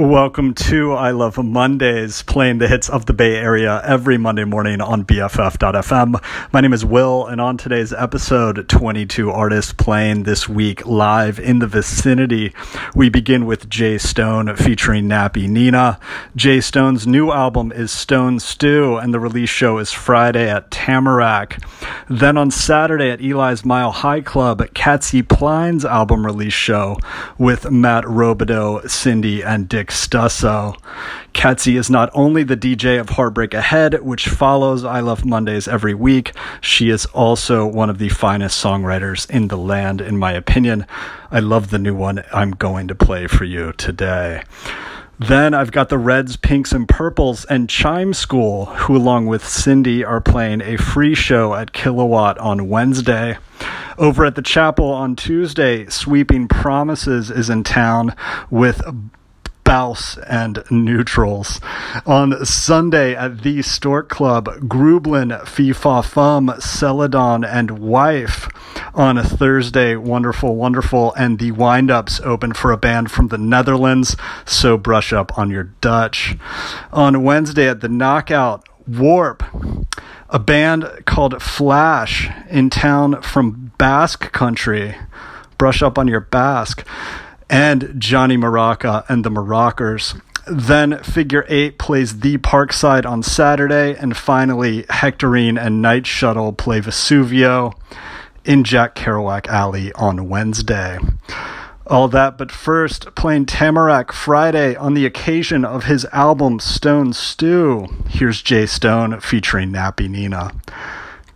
Welcome to I Love Mondays, playing the hits of the Bay Area every Monday morning on BFF.fm. My name is Will, and on today's episode, 22 artists playing this week live in the vicinity. We begin with Jay Stone featuring Nappy Nina. Jay Stone's new album is Stone Stew, and the release show is Friday at Tamarack. Then on Saturday at Eli's Mile High Club, Katsy Pline's album release show with Matt Robidoux, Cindy, and Dick Stusso. Katsy is not only the DJ of Heartbreak Ahead, which follows I Love Mondays every week, she is also one of the finest songwriters in the land, in my opinion. I love the new one I'm going to play for you today. Then I've got the Reds, Pinks, and Purples and Chime School, who, along with Cindy, are playing a free show at Kilowatt on Wednesday. Over at the chapel on Tuesday, Sweeping Promises is in town with Baus and Neutrals. On Sunday at the Stork Club, Grublin, FIFA Fum, Celadon, and Wife. On a Thursday, Wonderful, Wonderful, and the Windups open for a band from the Netherlands, so brush up on your Dutch. On Wednesday at the Knockout, Warp, a band called Flash in town from Basque Country. Brush up on your Basque and Johnny Maraca and the Marackers. Then Figure 8 plays The Parkside on Saturday, and finally Hectorine and Night Shuttle play Vesuvio in Jack Kerouac Alley on Wednesday. All that, but first, playing Tamarack Friday on the occasion of his album Stone Stew. Here's Jay Stone featuring Nappy Nina.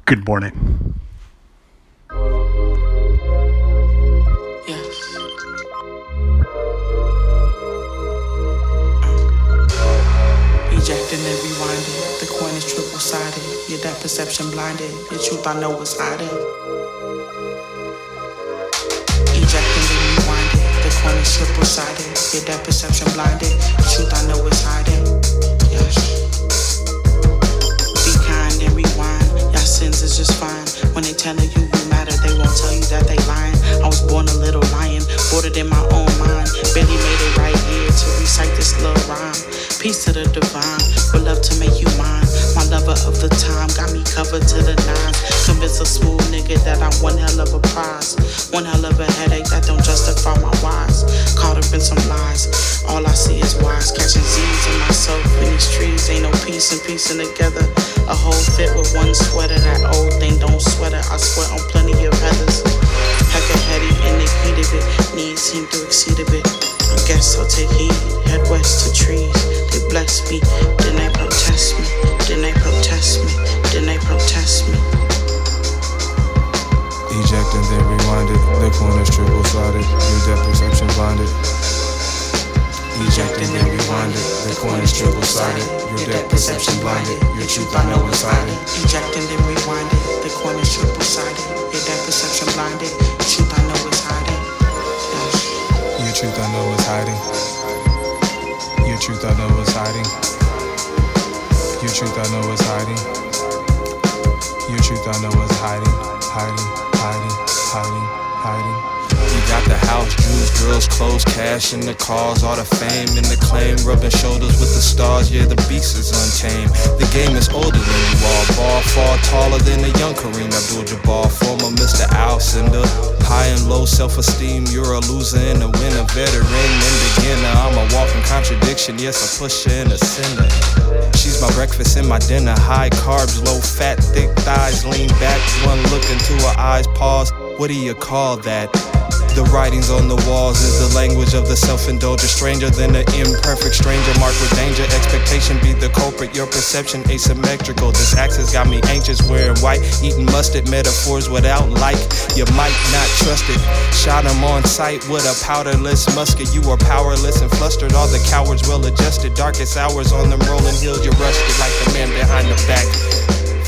Good morning. That perception blinded. The truth I know is hiding. Ejecting then rewinded. The coin is triple sided. Yeah, that perception blinded. The truth I know is hiding. Yes. Be kind and rewind. Y'all sins is just fine. When they telling you you matter, they won't tell you that they lying. I was born a little lion, bordered in my own mind. Barely made it right here to recite this little rhyme. Peace to the divine, would love to make you mine My lover of the time, got me covered to the nines. Convince a smooth nigga that I'm one hell of a prize. One hell of a headache that don't justify my whys. Caught up in some lies, all I see is wise. Catching Z's in myself in these trees, ain't no peace and piecing together. A whole fit with one sweater, that old thing don't sweat it. I sweat on plenty of heathers. Hecka heady in the heat of it, needs seem to exceed a bit. I guess I'll take heed, head west to trees. They bless me, then they protest me. Then they protest me. Then they protest me. Eject and then rewind it. The corner's triple sided. Your depth perception blinded. Eject and then rewind it. The corner's triple sided. Your depth perception blinded. Your truth I know. Eject and then rewind it. The corner's triple sided. Your depth perception blinded. Truth truth I know is hiding. Your truth I know is hiding. Your truth I know is hiding. Your truth I know is hiding, hiding, hiding, hiding, hiding. Got the house, jewels, girls, clothes, cash in the cars, all the fame and the claim, rubbing shoulders with the stars. Yeah, the beast is untamed. The game is older than you all. Ball far taller than a young Kareem Abdul-Jabbar, former Mr. Alcindor. High and low self-esteem, you're a loser and a winner, veteran and beginner. I'm a walking contradiction, yes, a pusher and a sinner. She's my breakfast and my dinner. High carbs, low fat, thick thighs. Lean back, one look into her eyes. Pause. What do you call that? The writings on the walls is the language of the self-indulgent stranger than an imperfect stranger marked with danger. Expectation be the culprit, your perception asymmetrical. This axis got me anxious, wearing white, eating mustard metaphors without like. You might not trust it. Shot him on sight with a powderless musket. You are powerless and flustered. All the cowards well adjusted. Darkest hours on them rolling hills. You're rusted like the man behind the back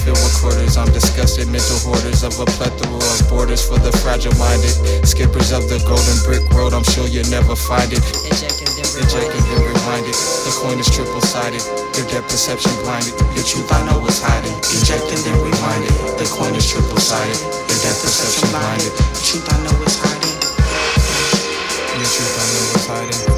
filled with quarters. I'm disgusted, mental hoarders of a plethora of borders for the fragile minded. Skippers of the golden brick road, I'm sure you'll never find it. Injecting then rewind it. The coin is triple sided, your depth perception blinded. Your truth I know is hiding. Ejecting then rewind it. The coin is triple sided, your depth perception blinded. The truth I know is hiding. Your truth I know is hiding.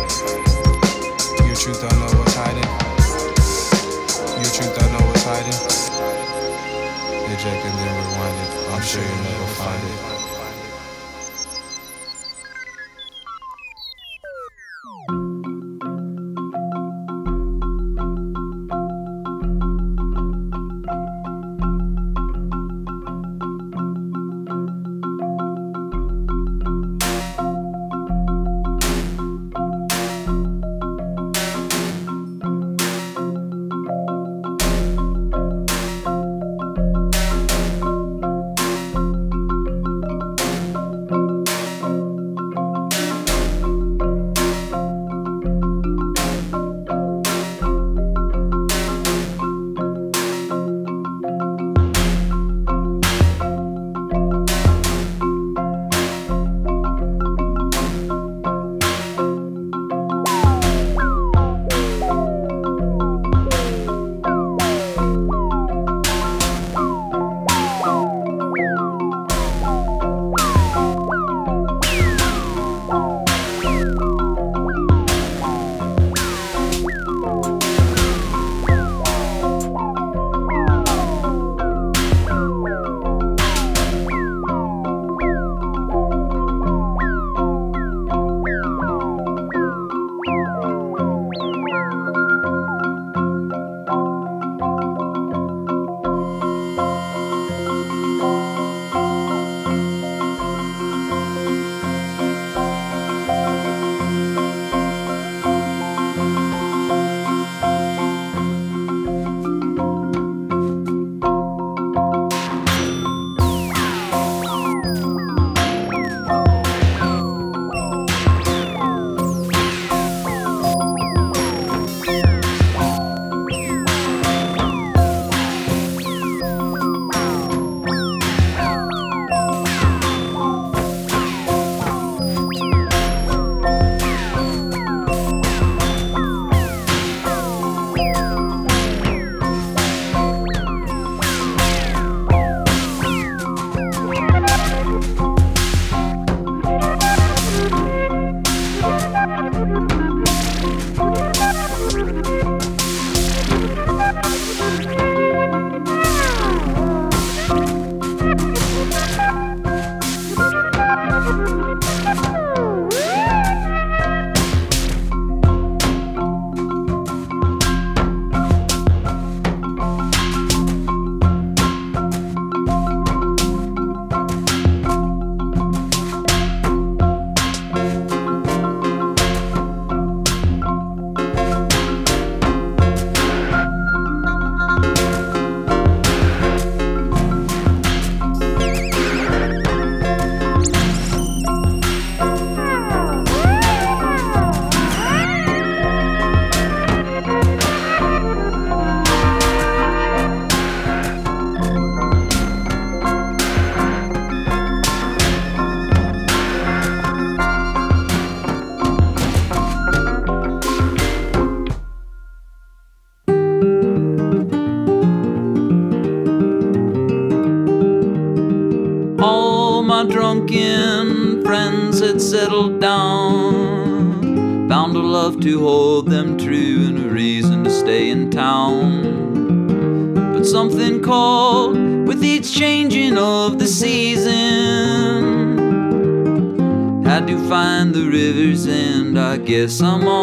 Guess I'm always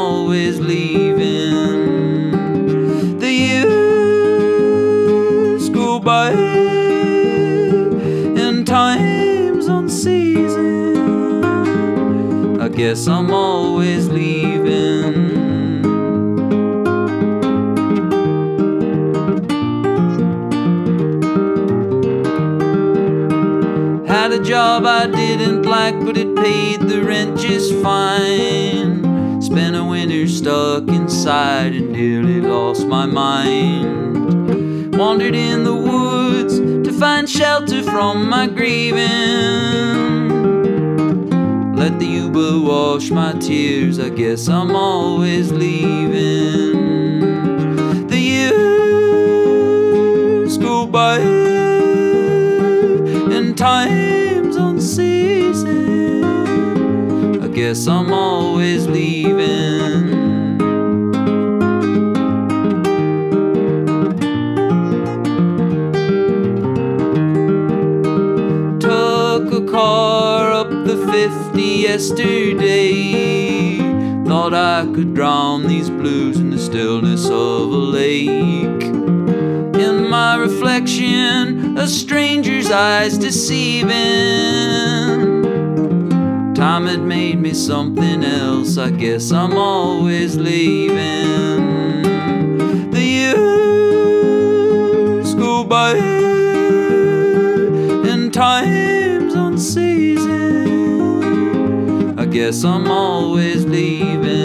Stuck inside and nearly lost my mind. Wandered in the woods to find shelter from my grieving. Let the Yuba wash my tears, I guess I'm always leaving. The years go by guess I'm always leaving. car up the 50 yesterday. Thought I could drown these blues in the stillness of a lake. In my reflection, a stranger's eyes deceiving. Time had made me something else. I guess I'm always leaving. The years go by and time's unseasoned. I guess I'm always leaving.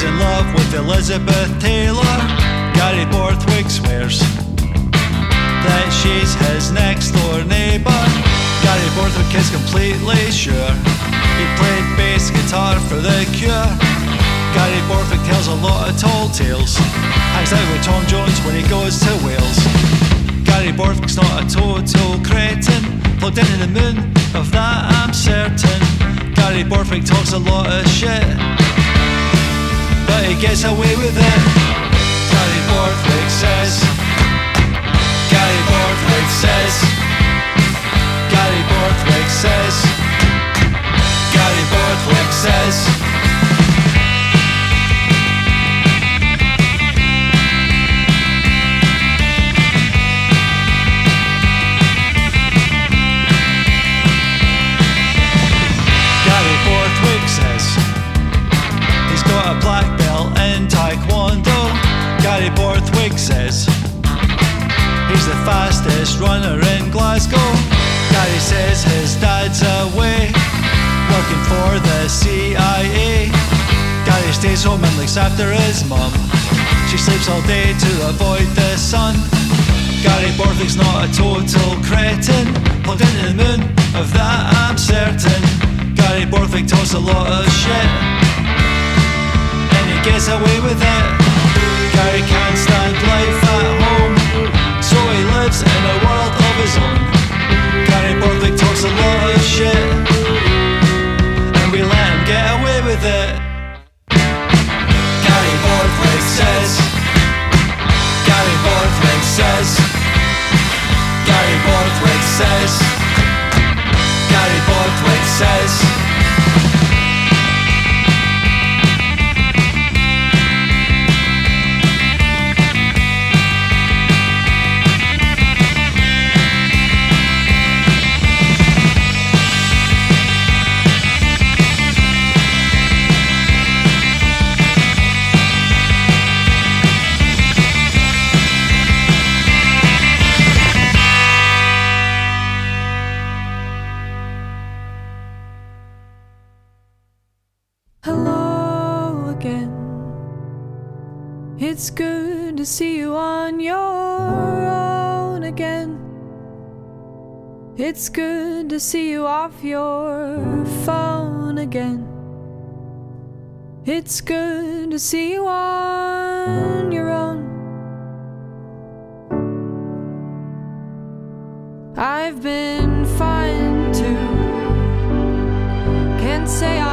He's in love with Elizabeth Taylor. Gary Borthwick swears that she's his next door neighbour. Gary Borthwick is completely sure. He played bass guitar for The Cure. Gary Borthwick tells a lot of tall tales. Hangs out with Tom Jones when he goes to Wales. Gary Borthwick's not a total cretin. Plugged into the moon, of that I'm certain. Gary Borthwick talks a lot of shit but he gets away with it. Gary Borthwick says. Gary Borthwick says. Gary Borthwick says. Gary Borthwick says. Says he's the fastest runner in Glasgow. Gary says his dad's away working for the CIA. Gary stays home and looks after his mum. She sleeps all day to avoid the sun. Gary Borthwick's not a total cretin. Plugged into the moon, of that I'm certain. Gary Borthwick talks a lot of shit, and he gets away with it. Gary can't stand life at home, so he lives in a world of his own. Gary Borthwick talks a lot of shit, and we let him get away with it. Gary Borthwick says. Gary Borthwick says. Gary Borthwick says. Gary Borthwick says. It's good to see you off your phone again. It's good to see you on your own. I've been fine too. Can't say I'm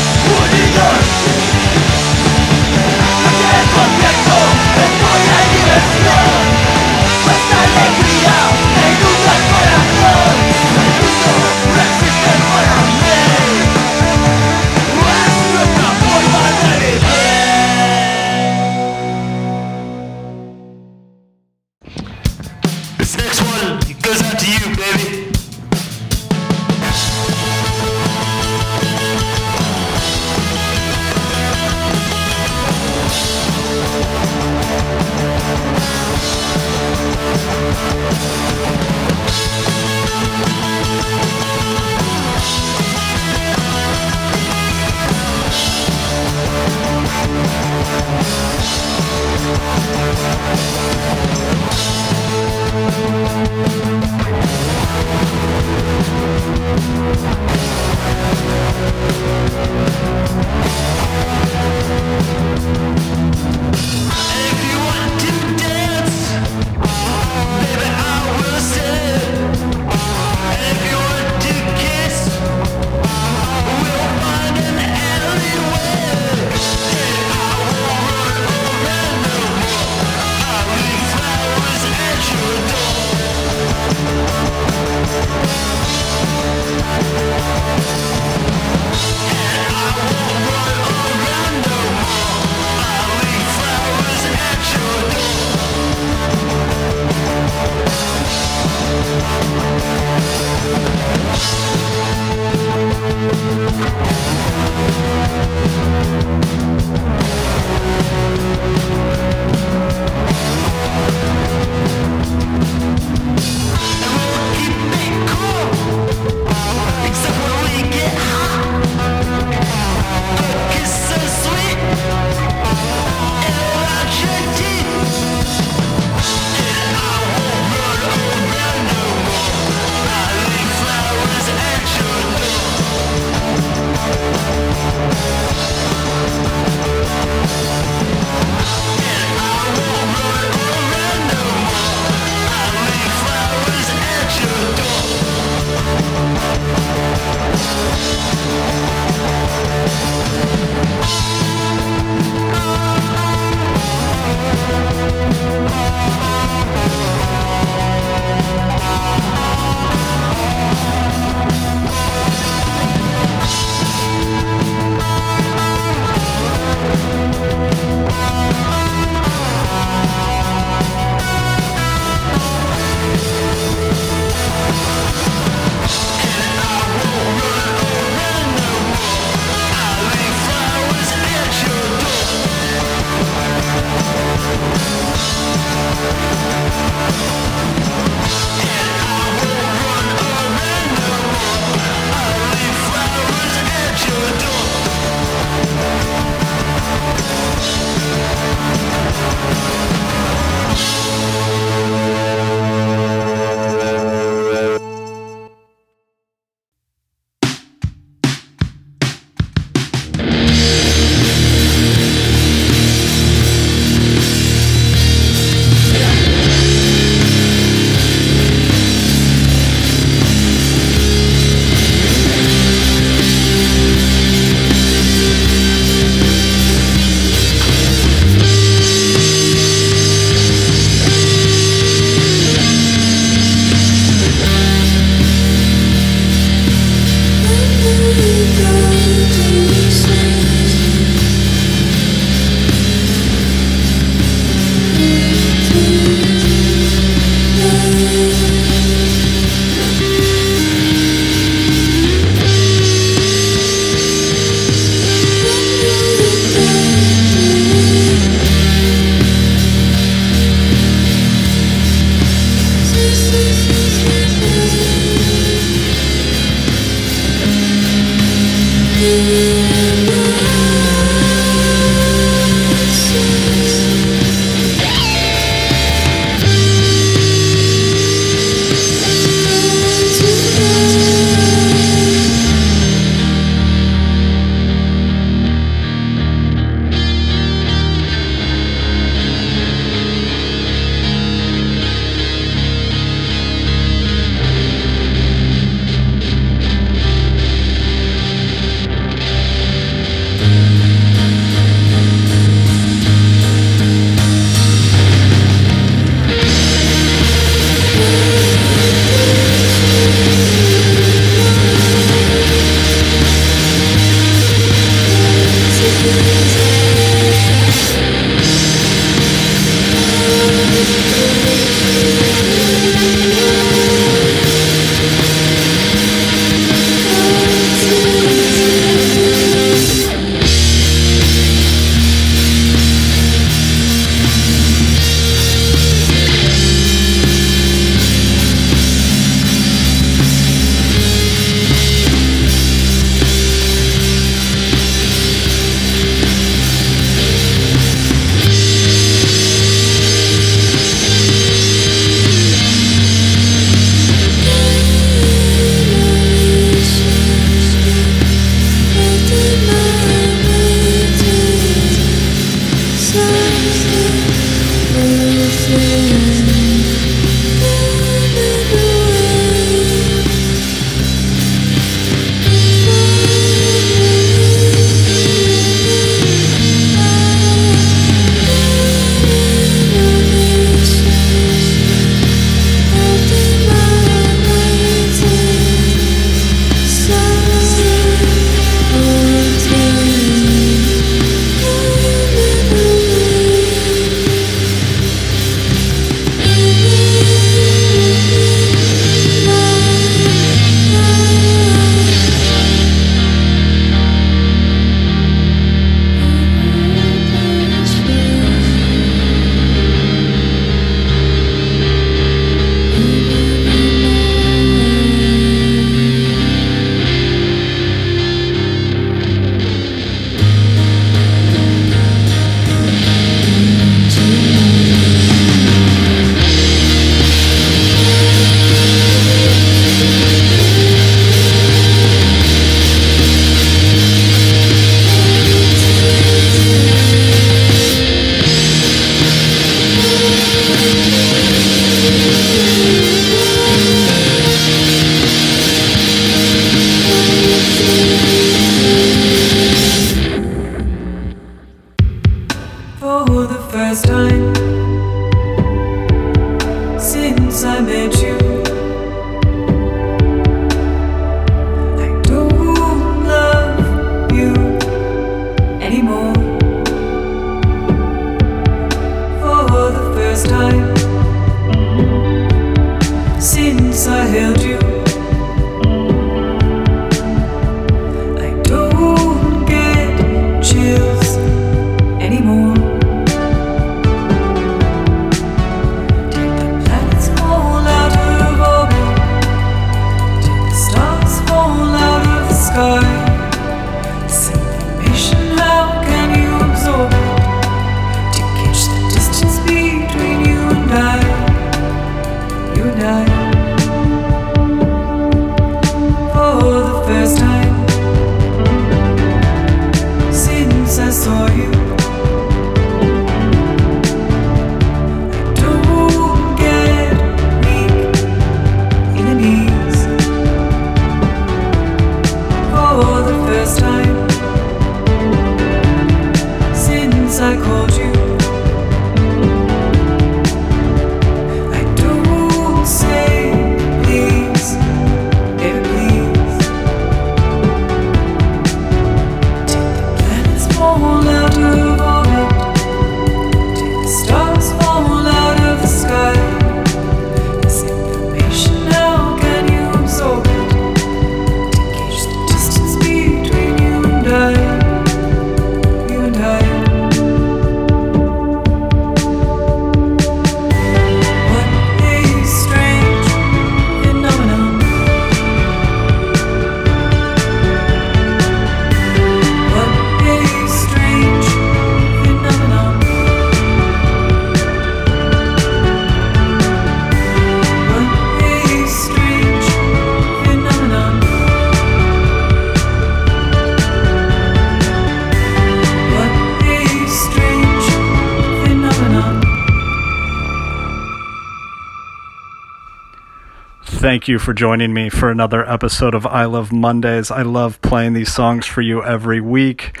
Thank you for joining me for another episode of I Love Mondays. I love playing these songs for you every week.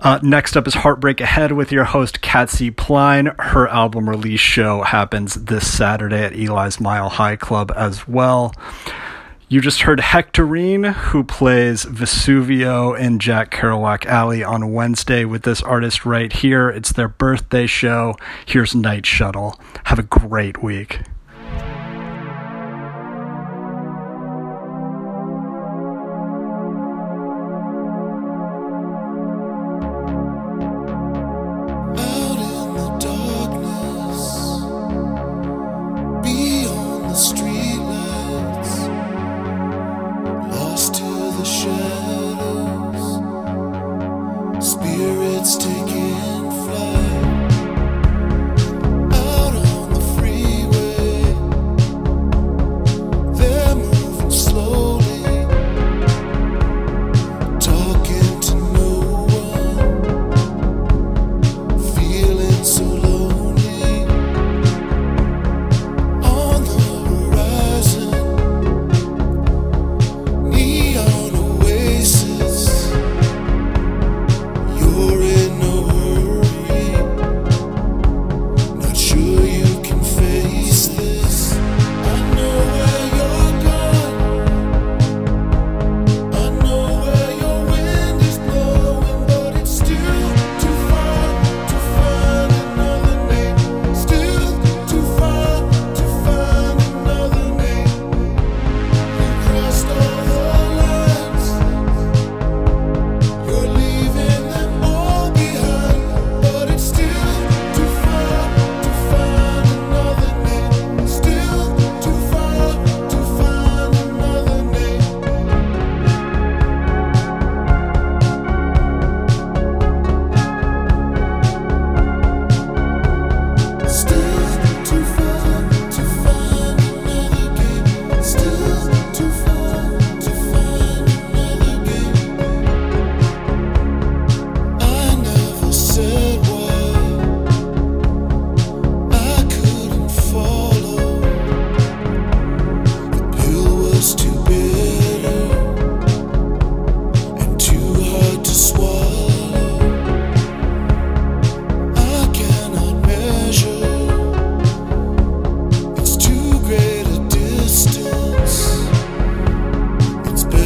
Uh, next up is Heartbreak Ahead with your host, Katsy Pline. Her album release show happens this Saturday at Eli's Mile High Club as well. You just heard Hectorine, who plays Vesuvio in Jack Kerouac Alley on Wednesday with this artist right here. It's their birthday show. Here's Night Shuttle. Have a great week.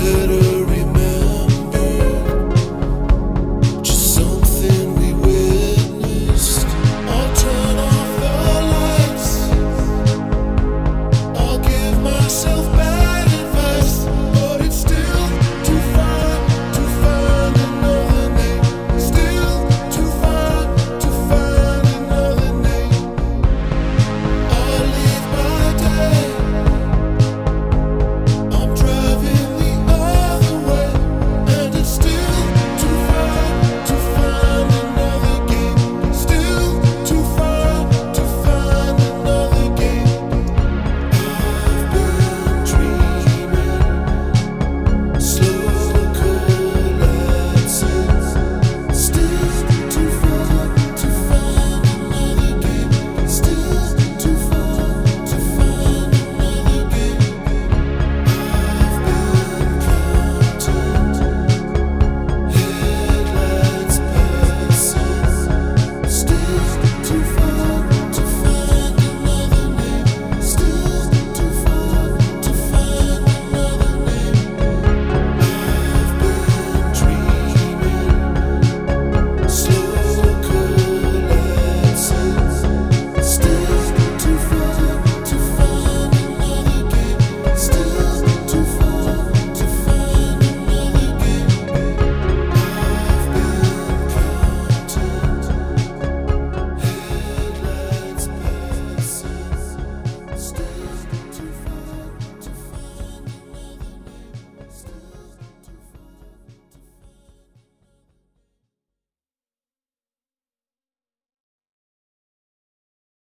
little